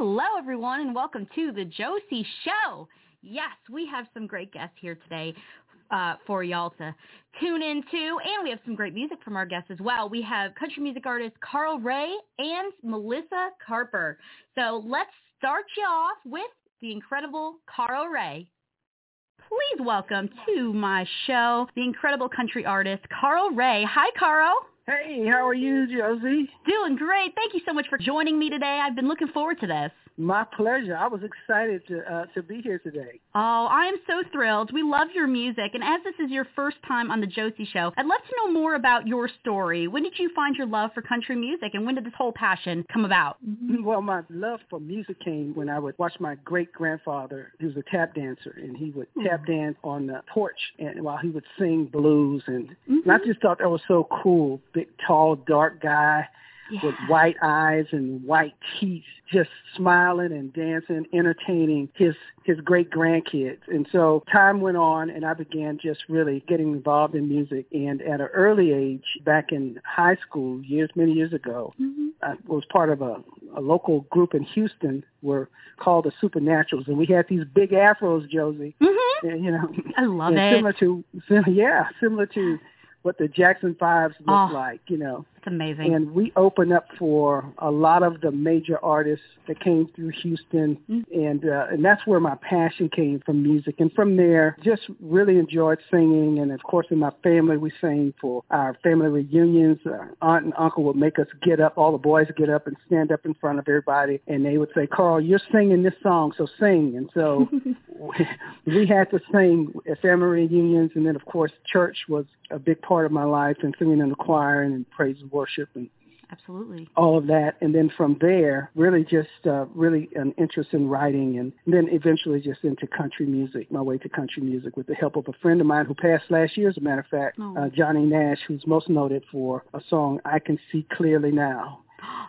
Hello, everyone, and welcome to the Josie Show. Yes, we have some great guests here today uh, for y'all to tune into, and we have some great music from our guests as well. We have country music artist Carl Ray and Melissa Carper. So let's start you off with the incredible Carl Ray. Please welcome to my show the incredible country artist Carl Ray. Hi, Carl. Hey, how are you, Josie? Doing great. Thank you so much for joining me today. I've been looking forward to this. My pleasure. I was excited to uh, to be here today. Oh, I am so thrilled. We love your music. And as this is your first time on the Josie Show, I'd love to know more about your story. When did you find your love for country music and when did this whole passion come about? Mm-hmm. Well, my love for music came when I would watch my great grandfather. He was a tap dancer, and he would mm-hmm. tap dance on the porch, and while he would sing blues, and, mm-hmm. and I just thought that was so cool. Big, tall, dark guy with white eyes and white teeth, just smiling and dancing, entertaining his his great grandkids. And so time went on, and I began just really getting involved in music. And at an early age, back in high school, years many years ago, I was part of a a local group in Houston were called the Supernaturals, and we had these big afros, Josie. Mm-hmm. And, you know, I love it. Similar to, yeah, similar to what the Jackson Fives look Oh. like, you know. It's amazing. And we opened up for a lot of the major artists that came through Houston, and uh, and that's where my passion came from music. And from there, just really enjoyed singing. And of course, in my family, we sang for our family reunions. Our aunt and uncle would make us get up. All the boys would get up and stand up in front of everybody, and they would say, "Carl, you're singing this song, so sing." And so we had to sing at family reunions, and then of course, church was a big part of my life, and singing in the choir and in praise and worship and Absolutely. all of that. And then from there, really just uh, really an interest in writing and then eventually just into country music, my way to country music with the help of a friend of mine who passed last year, as a matter of fact, Oh. uh, Johnny Nash, who's most noted for a song, I Can See Clearly Now.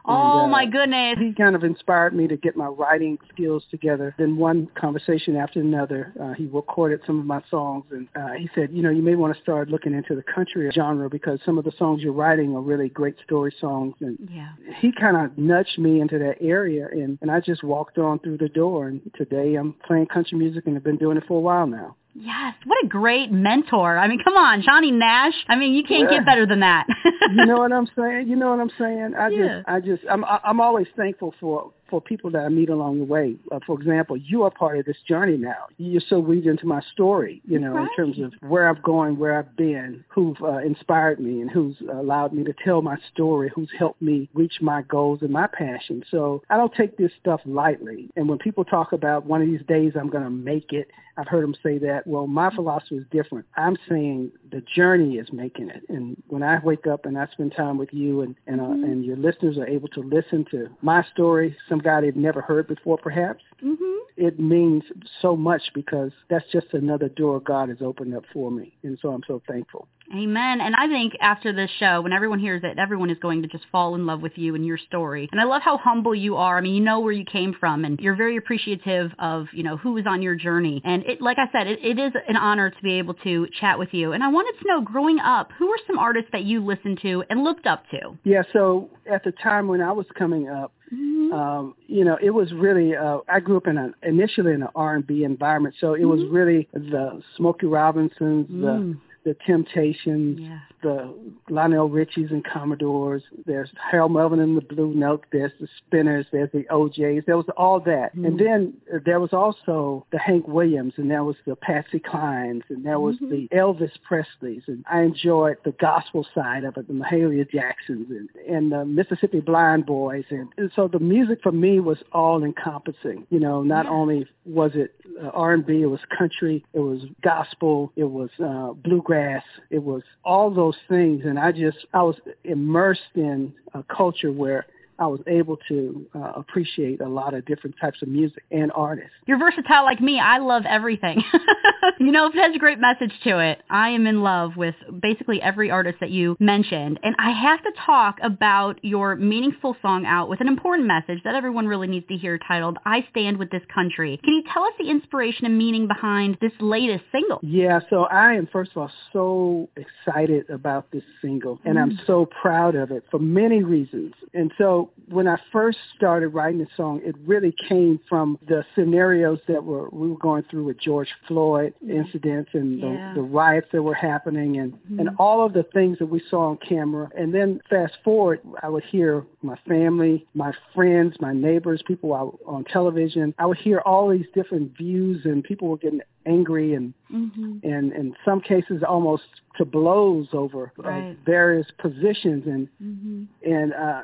Oh And, uh, my goodness. He kind of inspired me to get my writing skills together. Then one conversation after another, uh, he recorded some of my songs, and uh, he said, you know, you may want to start looking into the country genre because some of the songs you're writing are really great story songs. And Yeah. he kind of nudged me into that area, and, and I just walked on through the door. And today I'm playing country music, and I've been doing it for a while now. Yes. What a great mentor. I mean, come on, Johnny Nash. I mean, you can't Yeah. get better than that. you know what I'm saying? You know what I'm saying? I Yeah. just, I just, I'm, I'm always thankful for for people that I meet along the way. Uh, for example, you are part of this journey now. You're so weaved into my story, you know, Right. in terms of where I've gone, where I've been, who've uh, inspired me, and who's allowed me to tell my story, who's helped me reach my goals and my passion. So I don't take this stuff lightly. And when people talk about one of these days I'm going to make it, I've heard them say that. Well, my philosophy is different. I'm saying the journey is making it. And when I wake up and I spend time with you and and, uh, and your listeners are able to listen to my story, some guy they've never heard before, perhaps, mhm. it means so much because that's just another door God has opened up for me. And so I'm so thankful. Amen. And I think after this show, when everyone hears it, everyone is going to just fall in love with you and your story. And I love how humble you are. I mean, you know where you came from and you're very appreciative of, you know, who is on your journey. And it, like I said, it, it is an honor to be able to chat with you. And I wanted to know, growing up, who were some artists that you listened to and looked up to? Yeah, so at the time when I was coming up, Mhm. um, you know, it was really. Uh, I grew up in an initially in an R and B environment, so it was really the Smokey Robinsons, the Mm. the Temptations, Yeah. The Lionel Richies and Commodores. There's Harold Melvin and the Blue Note. There's the Spinners. There's the O'Jays. There was all that. Mm-hmm. And then there was also the Hank Williams, and there was the Patsy Clines, and there was Mm-hmm. the Elvis Presleys. And I enjoyed the gospel side of it, the Mahalia Jacksons and, and the Mississippi Blind Boys. And, and so the music for me was all encompassing. You know, not only was it uh, R&B, it was country, it was gospel, it was uh, bluegrass, it was all those things. And I just, I was immersed in a culture where I was able to uh, appreciate a lot of different types of music and artists. You're versatile like me. I love everything. you know, if it has a great message to it, I am in love with basically every artist that you mentioned. And I have to talk about your meaningful song out with an important message that everyone really needs to hear titled, I Stand With This Country. Can you tell us the inspiration and meaning behind this latest single? Yeah, so I am first of all so excited about this single and I'm so proud of it for many reasons. And so when I first started writing the song, it really came from the scenarios that were we were going through with George Floyd mm-hmm. incidents and Yeah. the, the riots that were happening and mm-hmm. and all of the things that we saw on camera. And then fast forward, I would hear my family, my friends, my neighbors, people out on television. I would hear all these different views and people were getting angry and Mm-hmm. and in some cases almost to blows over uh, various positions. And Mm-hmm. and uh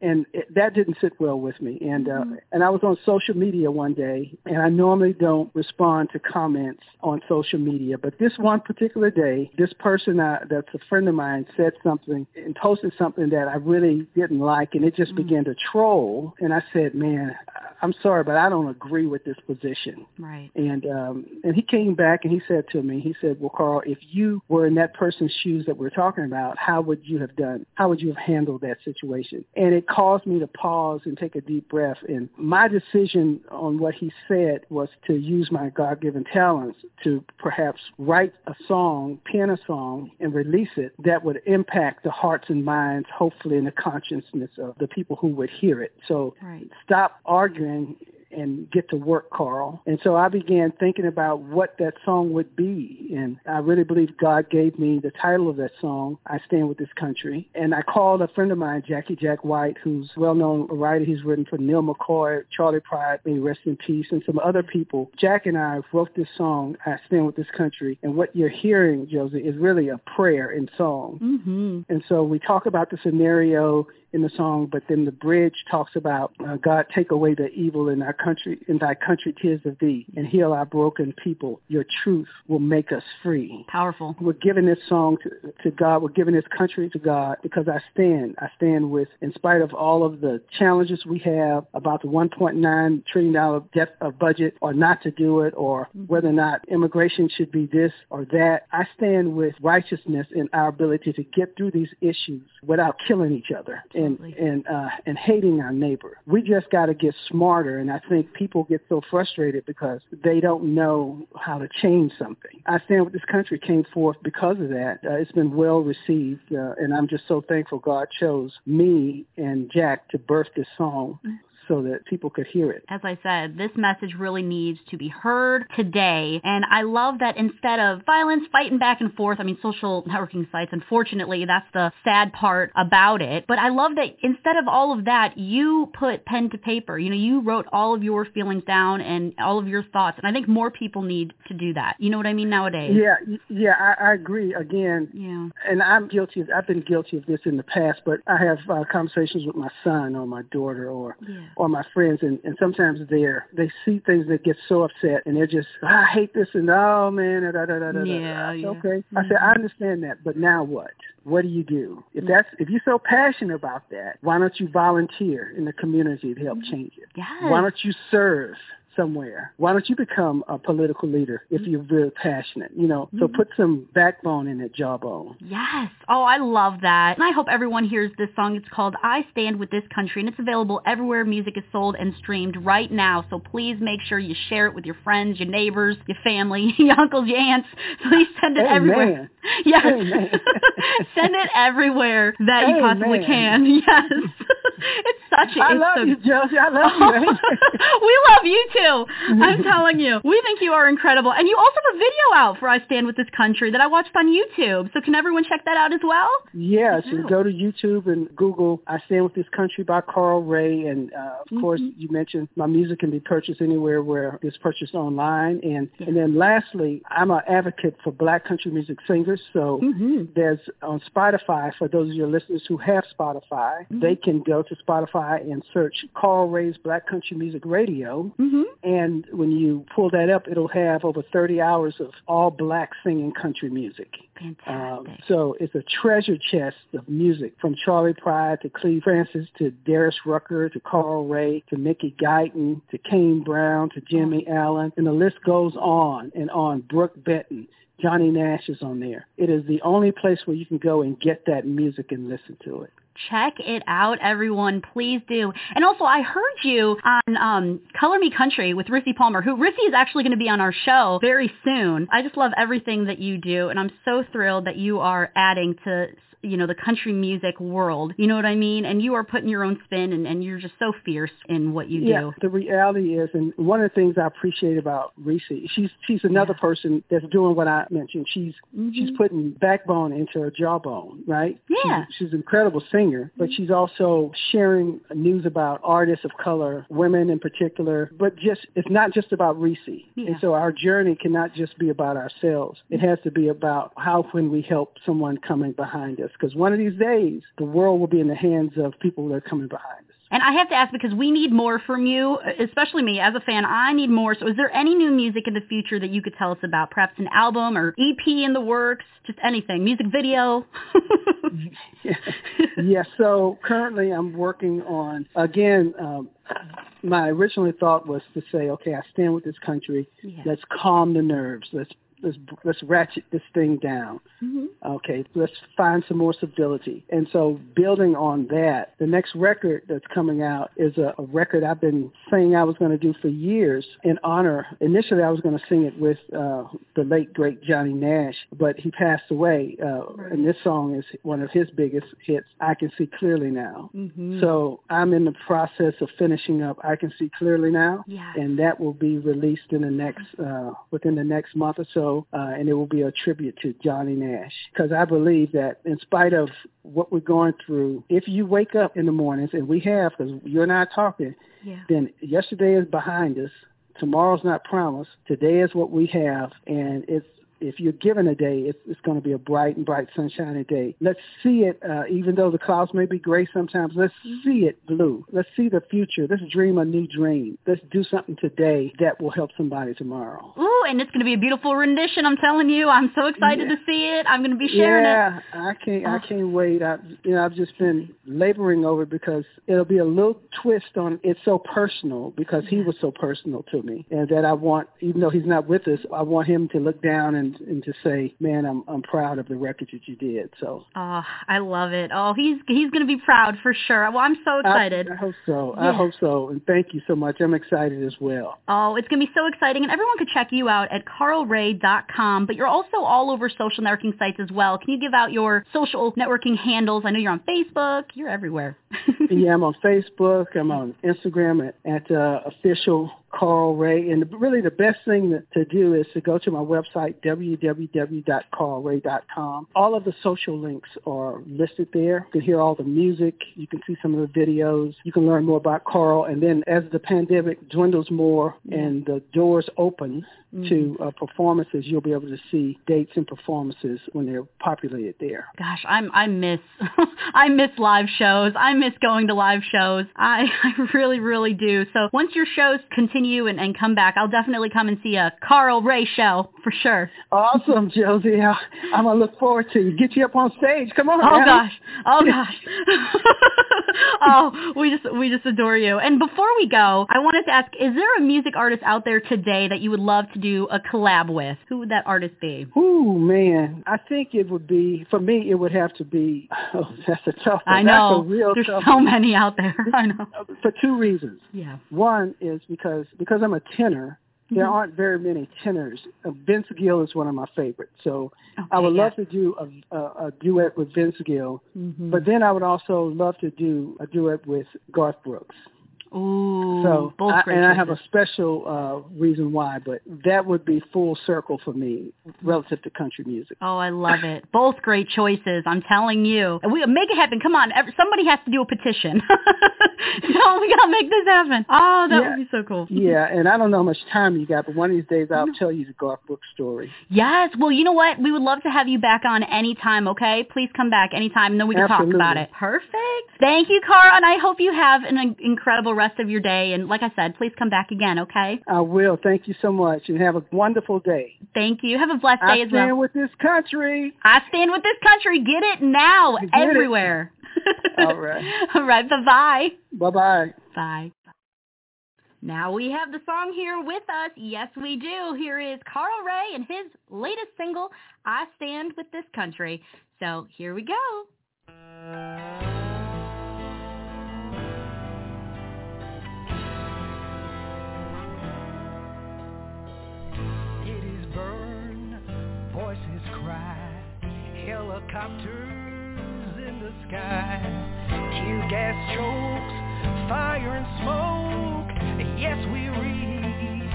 and it, that didn't sit well with me. And uh and I was on social media one day and I normally don't respond to comments on social media. But this one particular day this person uh, that's a friend of mine said something and posted something that I really didn't like and it just began to troll. And I said man I'm sorry but I don't agree with this position. Right. and um and he came back and he said to me, he said, Well Carl, if you were in that person's shoes that we're talking about, how would you have done how would you have handled that situation? And it caused me to pause and take a deep breath and my decision on what he said was to use my God given talents to perhaps write a song, pen a song and release it that would impact the hearts and minds, hopefully in the consciousness of the people who would hear it. So Right. stop arguing and get to work, Carl. And so I began thinking about what that song would be. And I really believe God gave me the title of that song, I Stand With This Country. And I called a friend of mine, Jackie Jack White, who's a well-known writer. He's written for Neal McCoy, Charley Pride, may rest in peace, and some other people. Jack and I wrote this song, I Stand With This Country. And what you're hearing, Josie, is really a prayer in song. Mm-hmm. And so we talk about the scenario in the song, but then the bridge talks about uh, God take away the evil in our country, in thy country tis of thee, and heal our broken people. Your truth will make us free. Powerful. We're giving this song to, to God. We're giving this country to God because I stand. I stand with, in spite of all of the challenges we have about the 1.9 trillion dollar debt of budget, or not to do it, or whether or not immigration should be this or that. I stand with righteousness in our ability to get through these issues without killing each other and Absolutely. and uh, and hating our neighbor. We just got to get smarter, and I think people get so frustrated because they don't know how to change something. I stand with this country came forth because of that. Uh, it's been well received, uh, and I'm just so thankful God chose me and Jack to birth this song so that people could hear it. as I said, this message really needs to be heard today. And I love that instead of violence, fighting back and forth, I mean, social networking sites, unfortunately, that's the sad part about it. But I love that instead of all of that, you put pen to paper. You know, you wrote all of your feelings down and all of your thoughts. And I think more people need to do that. You know what I mean nowadays? Yeah, yeah, I, I agree. Again, Yeah. and I'm guilty of. I've been guilty of this in the past, but I have uh, conversations with my son or my daughter or Yeah. Or my friends, and, and sometimes they're they see things that get so upset, and they're just "Ah, I hate this, and oh man, da, da, da, da, da, da." Yeah, yeah. Okay, I said I understand that, but now what? What do you do if that's if you're so passionate about that? Why don't you volunteer in the community to help change it? Yes. Why don't you serve? Somewhere why don't you become a political leader if you're really passionate you know so mm-hmm. put some backbone in that jawbone Yes. Oh, I love that. And I hope everyone hears this song. It's called I Stand With This Country, and it's available everywhere music is sold and streamed right now. So please make sure you share it with your friends, your neighbors, your family, your uncles, your aunts. Please send it Amen. everywhere. Yes. Send it everywhere that you possibly can. Yes. it's such a I love so- you, Josie. I love you. we love you too. I'm telling you. We think you are incredible. And you also have a video out for I Stand With This Country that I watched on YouTube. So can everyone check that out as well? Yes, Yeah. and go to YouTube and Google "I Stand with This Country" by Carl Ray, and uh, of course Mm-hmm. you mentioned my music can be purchased anywhere where it's purchased online, and and then lastly, I'm an advocate for Black country music singers. So Mm-hmm. there's on Spotify for those of your listeners who have Spotify, Mm-hmm. they can go to Spotify and search Carl Ray's Black Country Music Radio, Mm-hmm. And when you pull that up, it'll have over 30 hours of all Black singing country music. Um, so it's a treasure chest of music from Charley Pride to Cleve Francis to Darius Rucker to Carl Ray to Mickey Guyton to Kane Brown to Jimmy Allen, and the list goes on and on. Brook Benton. Johnny Nash is on there. It is the only place where you can go and get that music and listen to it. Check it out, everyone. Please do. And also, I heard you on um, Color Me Country with Rissi Palmer, who Rissi is actually going to be on our show very soon. I just love everything that you do, and I'm so thrilled that you are adding to you know the country music world you know what i mean and you are putting your own spin and, and you're just so fierce in what you yeah, do the reality is, and one of the things I appreciate about Reese, she's she's another person that's doing what I mentioned. She's she's putting backbone into her jawbone, right? Yeah. She's, she's an incredible singer, but mm-hmm. she's also sharing news about artists of color, women in particular. But just it's not just about Reese, Yeah. and so our journey cannot just be about ourselves. It has to be about how can we help someone coming behind us, because one of these days the world will be in the hands of people that are coming behind. And I have to ask because we need more from you, especially me as a fan. I need more. So is there any new music in the future that you could tell us about? Perhaps an album or EP in the works? Just anything. Music video? yes. So currently, I'm working on again. Um, my original thought was to say, okay, I stand with this country. Yeah. Let's calm the nerves. Let's let's let's ratchet this thing down. Mhm. Okay, let's find some more civility. And so, building on that, the next record that's coming out is a, a record I've been saying I was going to do for years in honor. Initially, I was going to sing it with uh, the late great Johnny Nash, but he passed away. Uh, And this song is one of his biggest hits. I can see clearly now. Mhm. So I'm in the process of finishing up. I can see clearly now, and that will be released in the next uh, within the next month or so, uh, and it will be a tribute to Johnny Nash because I believe that in spite of what we're going through, if you wake up in the mornings, and we have because you and I are talking, Yeah. then yesterday is behind us. Tomorrow's not promised. Today is what we have, and it's if you're given a day, it's, it's going to be a bright and bright sunshiny day. Let's see it, uh, even though the clouds may be gray sometimes. Let's see it blue. Let's see the future. Let's dream a new dream. Let's do something today that will help somebody tomorrow. Ooh, and it's going to be a beautiful rendition. I'm telling you. I'm so excited Yeah. to see it. I'm going to be sharing it. yeah, I can't. I can't wait. I, you know, I've just been laboring over it because it'll be a little twist on. It's so personal because he was so personal to me, and that I want, even though he's not with us, I want him to look down and and to say, "Man, I'm I'm proud of the record that you did." So Oh, I love it. Oh, he's he's going to be proud for sure. Well, I'm so excited. I, I hope so. Yeah. I hope so, and thank you so much. I'm excited as well. Oh, it's going to be so exciting. And everyone could check you out at carlray.com. But you're also all over social networking sites as well. Can you give out your social networking handles? I know you're on Facebook. You're everywhere. yeah, I'm on Facebook. I'm on Instagram at, at uh, official Carl Ray. And really the best thing to, do is to go to my website, www.carlray.com. All of the social links are listed there. You can hear all the music. You can see some of the videos. You can learn more about Carl. And then as the pandemic dwindles more and the doors open to uh, performances, you'll be able to see dates and performances when they're populated there. Gosh, I'm I miss I miss live shows. I miss going to live shows. I, I really, really do. So once your shows continue and, and come back, I'll definitely come and see a Carl Ray show for sure. Awesome, Josie. I, I'm gonna look forward to you. Get you up on stage. Come on. Oh gosh. Oh gosh. oh, we just we just adore you. And before we go, I wanted to ask, is there a music artist out there today that you would love to do a collab with? Who would that artist be? Ooh, man. I think it would be for me. It would have to be. Oh, that's a tough. One. I know. That's a real There's so one. many out there. I know. For two reasons. Yeah. One is because because I'm a tenor. there Mhm. aren't very many tenors. Uh, Vince Gill is one of my favorites. So I would yeah. love to do a, a, a duet with Vince Gill, Mhm. but then I would also love to do a duet with Garth Brooks. Ooh, So, both I, great and I have a special uh, reason why, but that would be full circle for me relative to country music. Oh, I love it. Both great choices. I'm telling you. And We make it happen. Come on, ev- somebody has to do a petition. no, we gotta make this happen. Oh, that Yeah. would be so cool. Yeah, and I don't know how much time you got, but one of these days I'll tell you the Garth Brooks story. Yes. Well, you know what? We would love to have you back on anytime, okay? Please come back anytime, and then we can Absolutely. talk about it. Perfect. Thank you, Cara, and I hope you have an incredible rest of your day. And like I said, please come back again, okay? I will. Thank you so much, and have a wonderful day. Thank you. Have a blessed I day as stand with this country. I stand with this country. Get it now, Get it. everywhere. All right. All right. Bye-bye. Bye bye. Bye. Now we have the song here with us. Yes, we do. Here is Carl Ray and his latest single, I Stand With This Country. So here we go. Helicopters in the sky, tear gas chokes, fire and smoke. Yes, we reap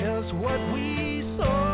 just what we sow.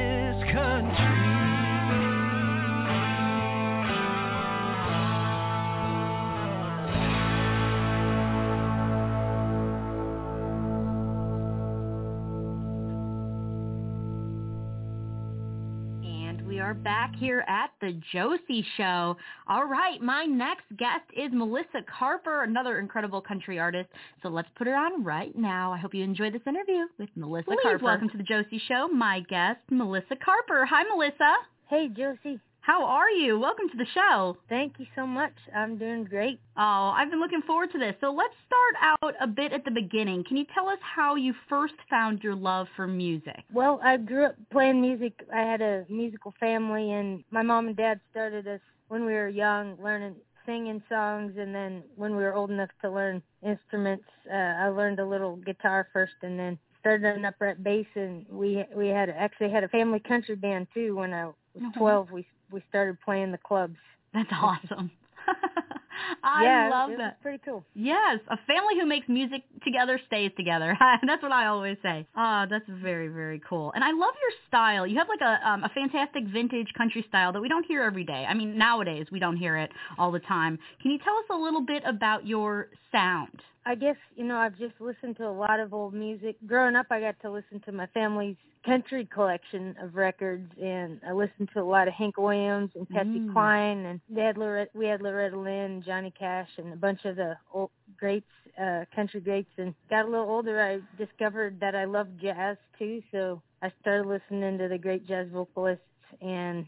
This country. Here at the Josie Show. All right, my next guest is Melissa Carper, another incredible country artist. So let's put her on right now. I hope you enjoy this interview with Melissa Please Carper. welcome to the Josie Show, my guest, Melissa Carper. Hi, Melissa. Hey, Josie. How are you? Welcome to the show. Thank you so much. I'm doing great. Oh, I've been looking forward to this. So let's start out a bit at the beginning. Can you tell us how you first found your love for music? Well, I grew up playing music. I had a musical family, and my mom and dad started us when we were young, learning singing songs, and then when we were old enough to learn instruments, uh, I learned a little guitar first, and then started an upright bass, and we we had actually had a family country band too. When I was Mhm. 12, we we started playing the clubs. That's awesome. I yeah, love that. pretty cool. Yes, a family who makes music together stays together. that's what I always say. Ah, that's very very cool. And I love your style. You have like a um, a fantastic vintage country style that we don't hear every day. I mean, nowadays we don't hear it all the time. Can you tell us a little bit about your sound? I guess, you know, I've just listened to a lot of old music. Growing up, I got to listen to my family's country collection of records, and I listened to a lot of Hank Williams and Patsy Mm. Cline, and they had Loretta, we had Loretta Lynn, Johnny Cash, and a bunch of the old greats, uh, country greats. And got a little older, I discovered that I loved jazz too, so I started listening to the great jazz vocalists and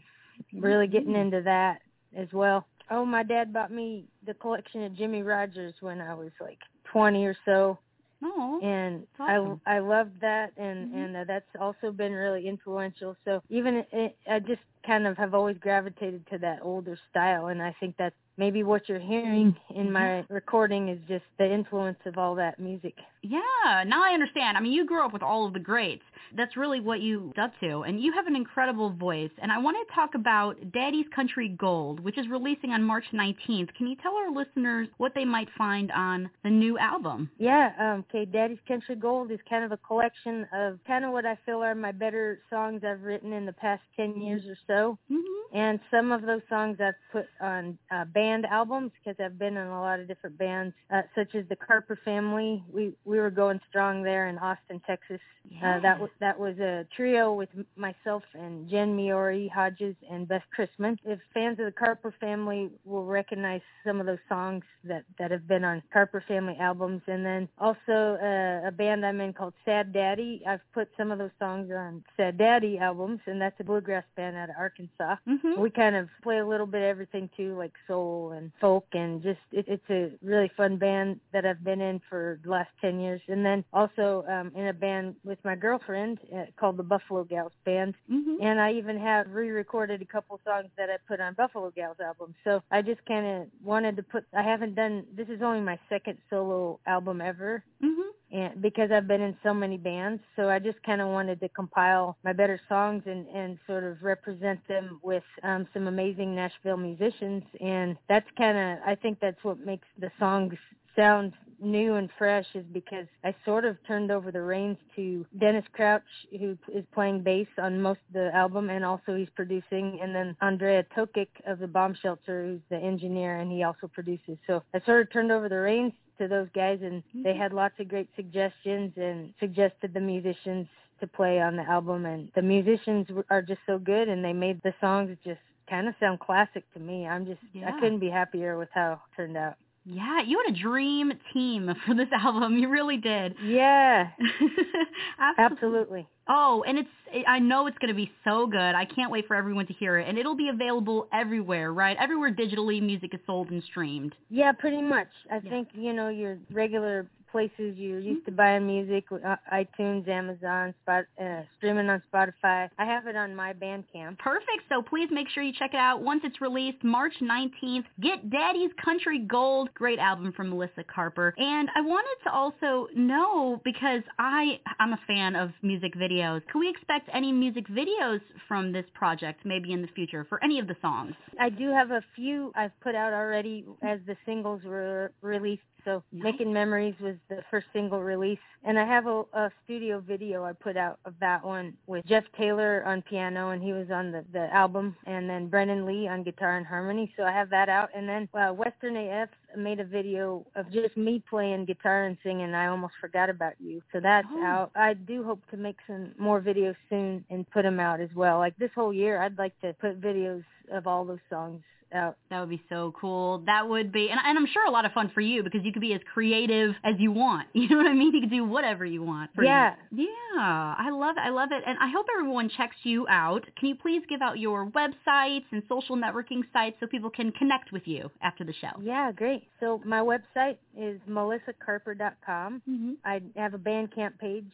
really getting into that as well. Oh, my dad bought me the collection of Jimmie Rodgers when I was like 20 or so, Oh, and awesome. I I loved that, and Mhm. and uh, that's also been really influential. So even it, I just kind of have always gravitated to that older style, and I think that's maybe what you're hearing in my recording is just the influence of all that music. Yeah, now I understand. I mean, you grew up with all of the greats. That's really what you up to, and you have an incredible voice. And I want to talk about Daddy's Country Gold, which is releasing on March 19th. Can you tell our listeners what they might find on the new album? Yeah, um, okay, Daddy's Country Gold is kind of a collection of kind of what I feel are my better songs I've written in the past 10 years or so. Mm-hmm. And some of those songs I've put on uh, band albums because I've been in a lot of different bands, uh, such as the Carper Family. We we were going strong there in Austin, Texas. Uh, that was that was a trio with myself and Jenn Miori, Hodges, and Beth Chrisman. If fans of the Carper Family will recognize some of those songs that that have been on Carper Family albums, and then also uh, a band I'm in called Sad Daddy. I've put some of those songs on Sad Daddy albums, and that's a bluegrass band out of Arkansas. Mm-hmm. We kind of play a little bit of everything too, like soul and folk, and just it, it's a really fun band that I've been in for the last ten years. And then also um, in a band with my girlfriend uh, called the Buffalo Gals Band, Mm-hmm. and I even have re-recorded a couple songs that I put on Buffalo Gals album. So I just kind of wanted to put. I haven't done. This is only my second solo album ever, Mm-hmm. And because I've been in so many bands, so I just kind of wanted to compile my better songs and and sort of represent them with um some amazing Nashville musicians, and that's kind of I think that's what makes the songs sound new and fresh is because I sort of turned over the reins to Dennis Crouch, who is playing bass on most of the album, and also he's producing, and then Andija Tomic of the Bomb Shelter, who's the engineer, and he also produces. So I sort of turned over the reins to those guys, and they mm-hmm. had lots of great suggestions and suggested the musicians to play on the album, and the musicians are just so good, and they made the songs just kind of sound classic to me. I'm just Yeah. I couldn't be happier with how it turned out. Yeah, you had a dream team for this album. You really did. Yeah, Absolutely. absolutely. Oh, and it's I know it's going to be so good. I can't wait for everyone to hear it. And it'll be available everywhere, right? Everywhere digitally music is sold and streamed. Yeah, pretty much. I Yeah. think you know your regular places you're used to buying music, uh, iTunes, Amazon, Spot, uh, streaming on Spotify. I have it on my Bandcamp. Perfect. So please make sure you check it out once it's released March 19th. Get Daddy's Country Gold. Great album from Melissa Carper. And I wanted to also know because I I'm a fan of music videos. Can we expect any music videos from this project maybe in the future for any of the songs? I do have a few I've put out already as the singles were released. So Nice. Making Memories was the first single release. And I have a, a studio video I put out of that one with Jeff Taylor on piano and he was on the, the album and then Brennen Leigh on guitar and harmony. So I have that out. And then uh, Western AF made a video of just me playing guitar and singing. I almost forgot about you. So that's Oh. out. I do hope to make some more videos soon and put them out as well. Like this whole year, I'd like to put videos of all those songs out. That would be so cool. That would be, and, and I'm sure a lot of fun for you because you could be as creative as you want. You know what I mean? You could do whatever you want. Yeah. much. Yeah. I love it. I love it. And I hope everyone checks you out. Can you please give out your websites and social networking sites so people can connect with you after the show? Yeah, great. So my website is melissacarper.com. Mm-hmm. I have a Bandcamp page,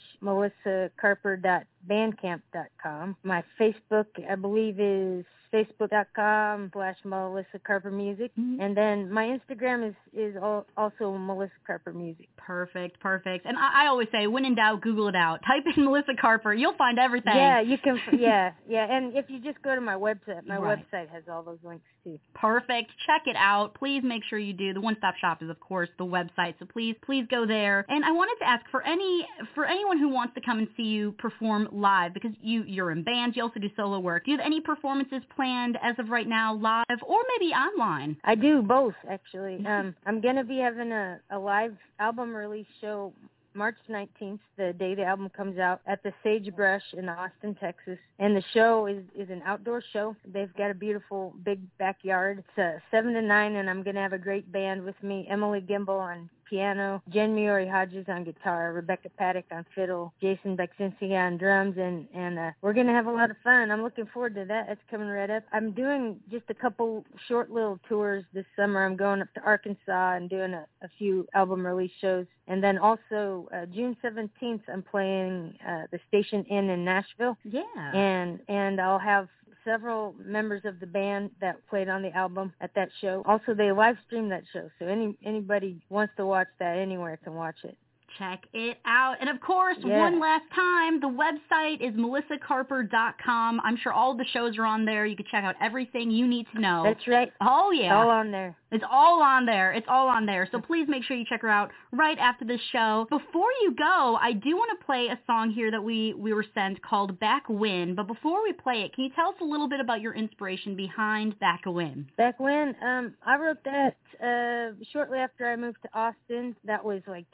melissacarper.bandcamp.com. My Facebook, I believe, is facebook.com slash Melissa Carper Music. Mhm. And then my Instagram is, is also Melissa Carper Music. Perfect, perfect. And I, I always say, when in doubt, Google it out. Type in Melissa Carper. You'll find everything. Yeah, you can, yeah, yeah. And if you just go to my website, my Right. website has all those links too. Perfect. Check it out. Please make sure you do. The One Stop Shop is of course the website. So please, please go there. And I wanted to ask for any for anyone who wants to come and see you perform live because you you're in bands, you also do solo work. Do you have any performances planned as of right now live or maybe online? I do both actually. Um, I'm gonna be having a, a live album release show March 19th, the day the album comes out, at the Sagebrush in Austin, Texas. And the show is is an outdoor show. They've got a beautiful big backyard. It's uh, seven to nine, and I'm gonna have a great band with me: Emily Gimble on piano, Jenn Miori Hodges on guitar, Rebecca Patek on fiddle, Jason Beksinski on drums, and and uh, we're gonna have a lot of fun. I'm looking forward to that. It's coming right up. I'm doing just a couple short little tours this summer. I'm going up to Arkansas and doing a, a few album release shows, and then also uh, June 17th I'm playing uh, the Station Inn in Nashville, Yeah. and and I'll have several members of the band that played on the album at that show. Also, they live stream that show, so any anybody wants to watch that anywhere can watch it. Check it out. And of course, one last time, the website is melissacarper.com. I'm sure all the shows are on there. You can check out everything you need to know. That's right. oh It's yeah. all on there. It's all on there. It's all on there. So please make sure you check her out right after this show. Before you go, I do want to play a song here that we, we were sent called Back When. But before we play it, can you tell us a little bit about your inspiration behind Back When? Back when um I wrote that uh shortly after I moved to Austin. That was like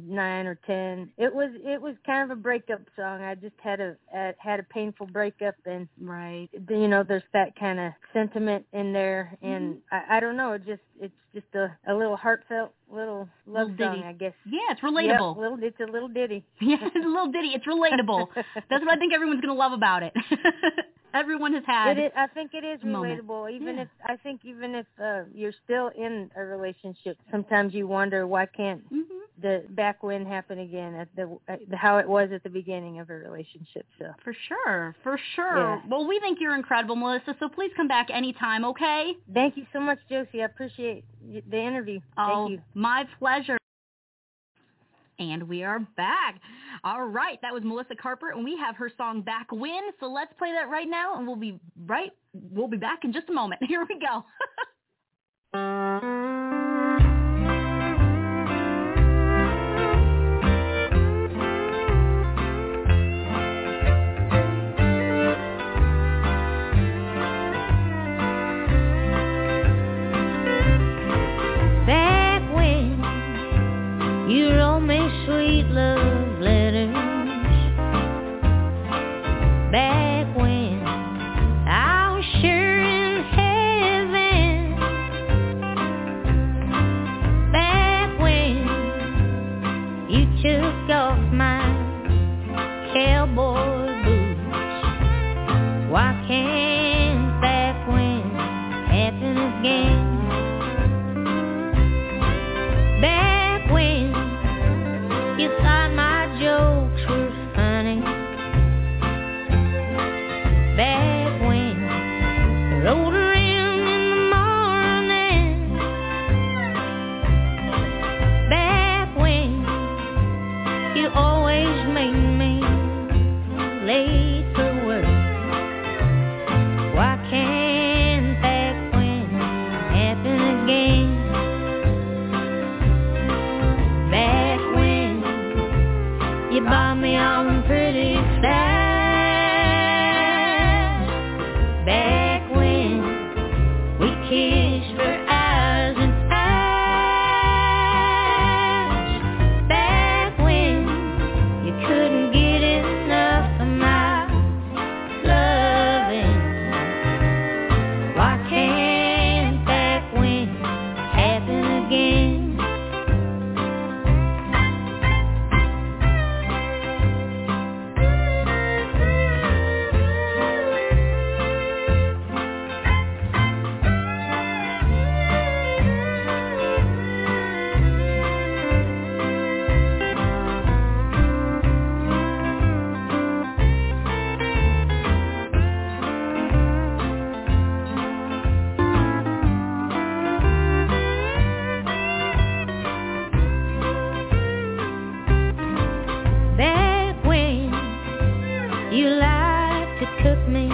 2009 or 10. It was it was kind of a breakup song. I just had a uh, had a painful breakup and Right. you know there's that kind of sentiment in there and Mm-hmm. I, I don't know it just it's just a a little heartfelt little love Little song. I guess. Yeah, it's Yep, relatable. little it's a little ditty. Yeah, it's a little ditty. It's relatable. That's what I think everyone's going to love about it. Everyone has had. It is, I think it is moment. relatable. Even Yeah. if I think even if uh, you're still in a relationship, sometimes you wonder why can't Mhm. The back when happen again at the, at how it was at the beginning of a relationship. So For sure, for sure. Yeah. Well, we think you're incredible, Melissa. So please come back anytime, okay? thank you so much, Josie. I appreciate the interview. Oh, Thank you. my pleasure. And we are back. All right, that was Melissa Carper, and we have her song "Back When." So let's play that right now, and we'll be right. We'll be back in just a moment. Here we go.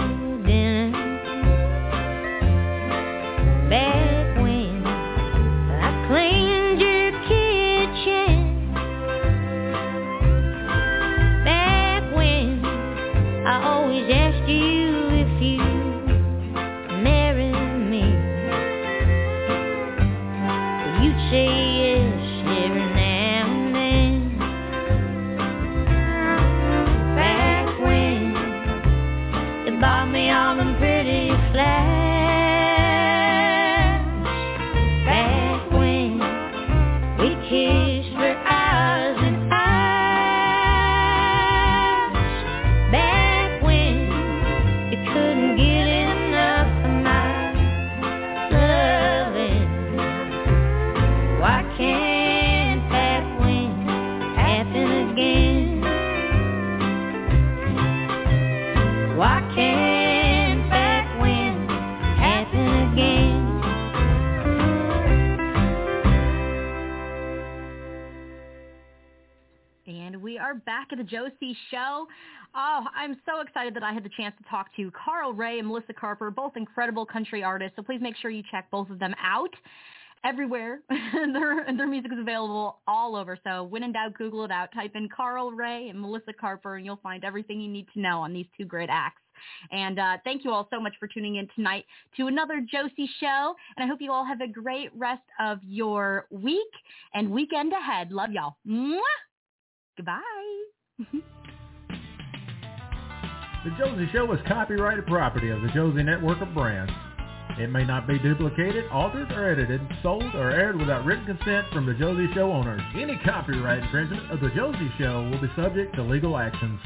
Thank you. Josie Show. Oh, I'm so excited that I had the chance to talk to Carl Ray and Melissa Carper, both incredible country artists. So please make sure you check both of them out everywhere. their their music is available all over. So when in doubt, Google it out. Type in Carl Ray and Melissa Carper, and you'll find everything you need to know on these two great acts. And uh, thank you all so much for tuning in tonight to another Josie show. And I hope you all have a great rest of your week and weekend ahead. Love y'all. Mwah! Goodbye. the Josie Show is copyrighted property of the Josie Network of Brands. It may not be duplicated, altered, or edited, sold, or aired without written consent from the Josie Show owners. Any copyright infringement of the Josie Show will be subject to legal actions.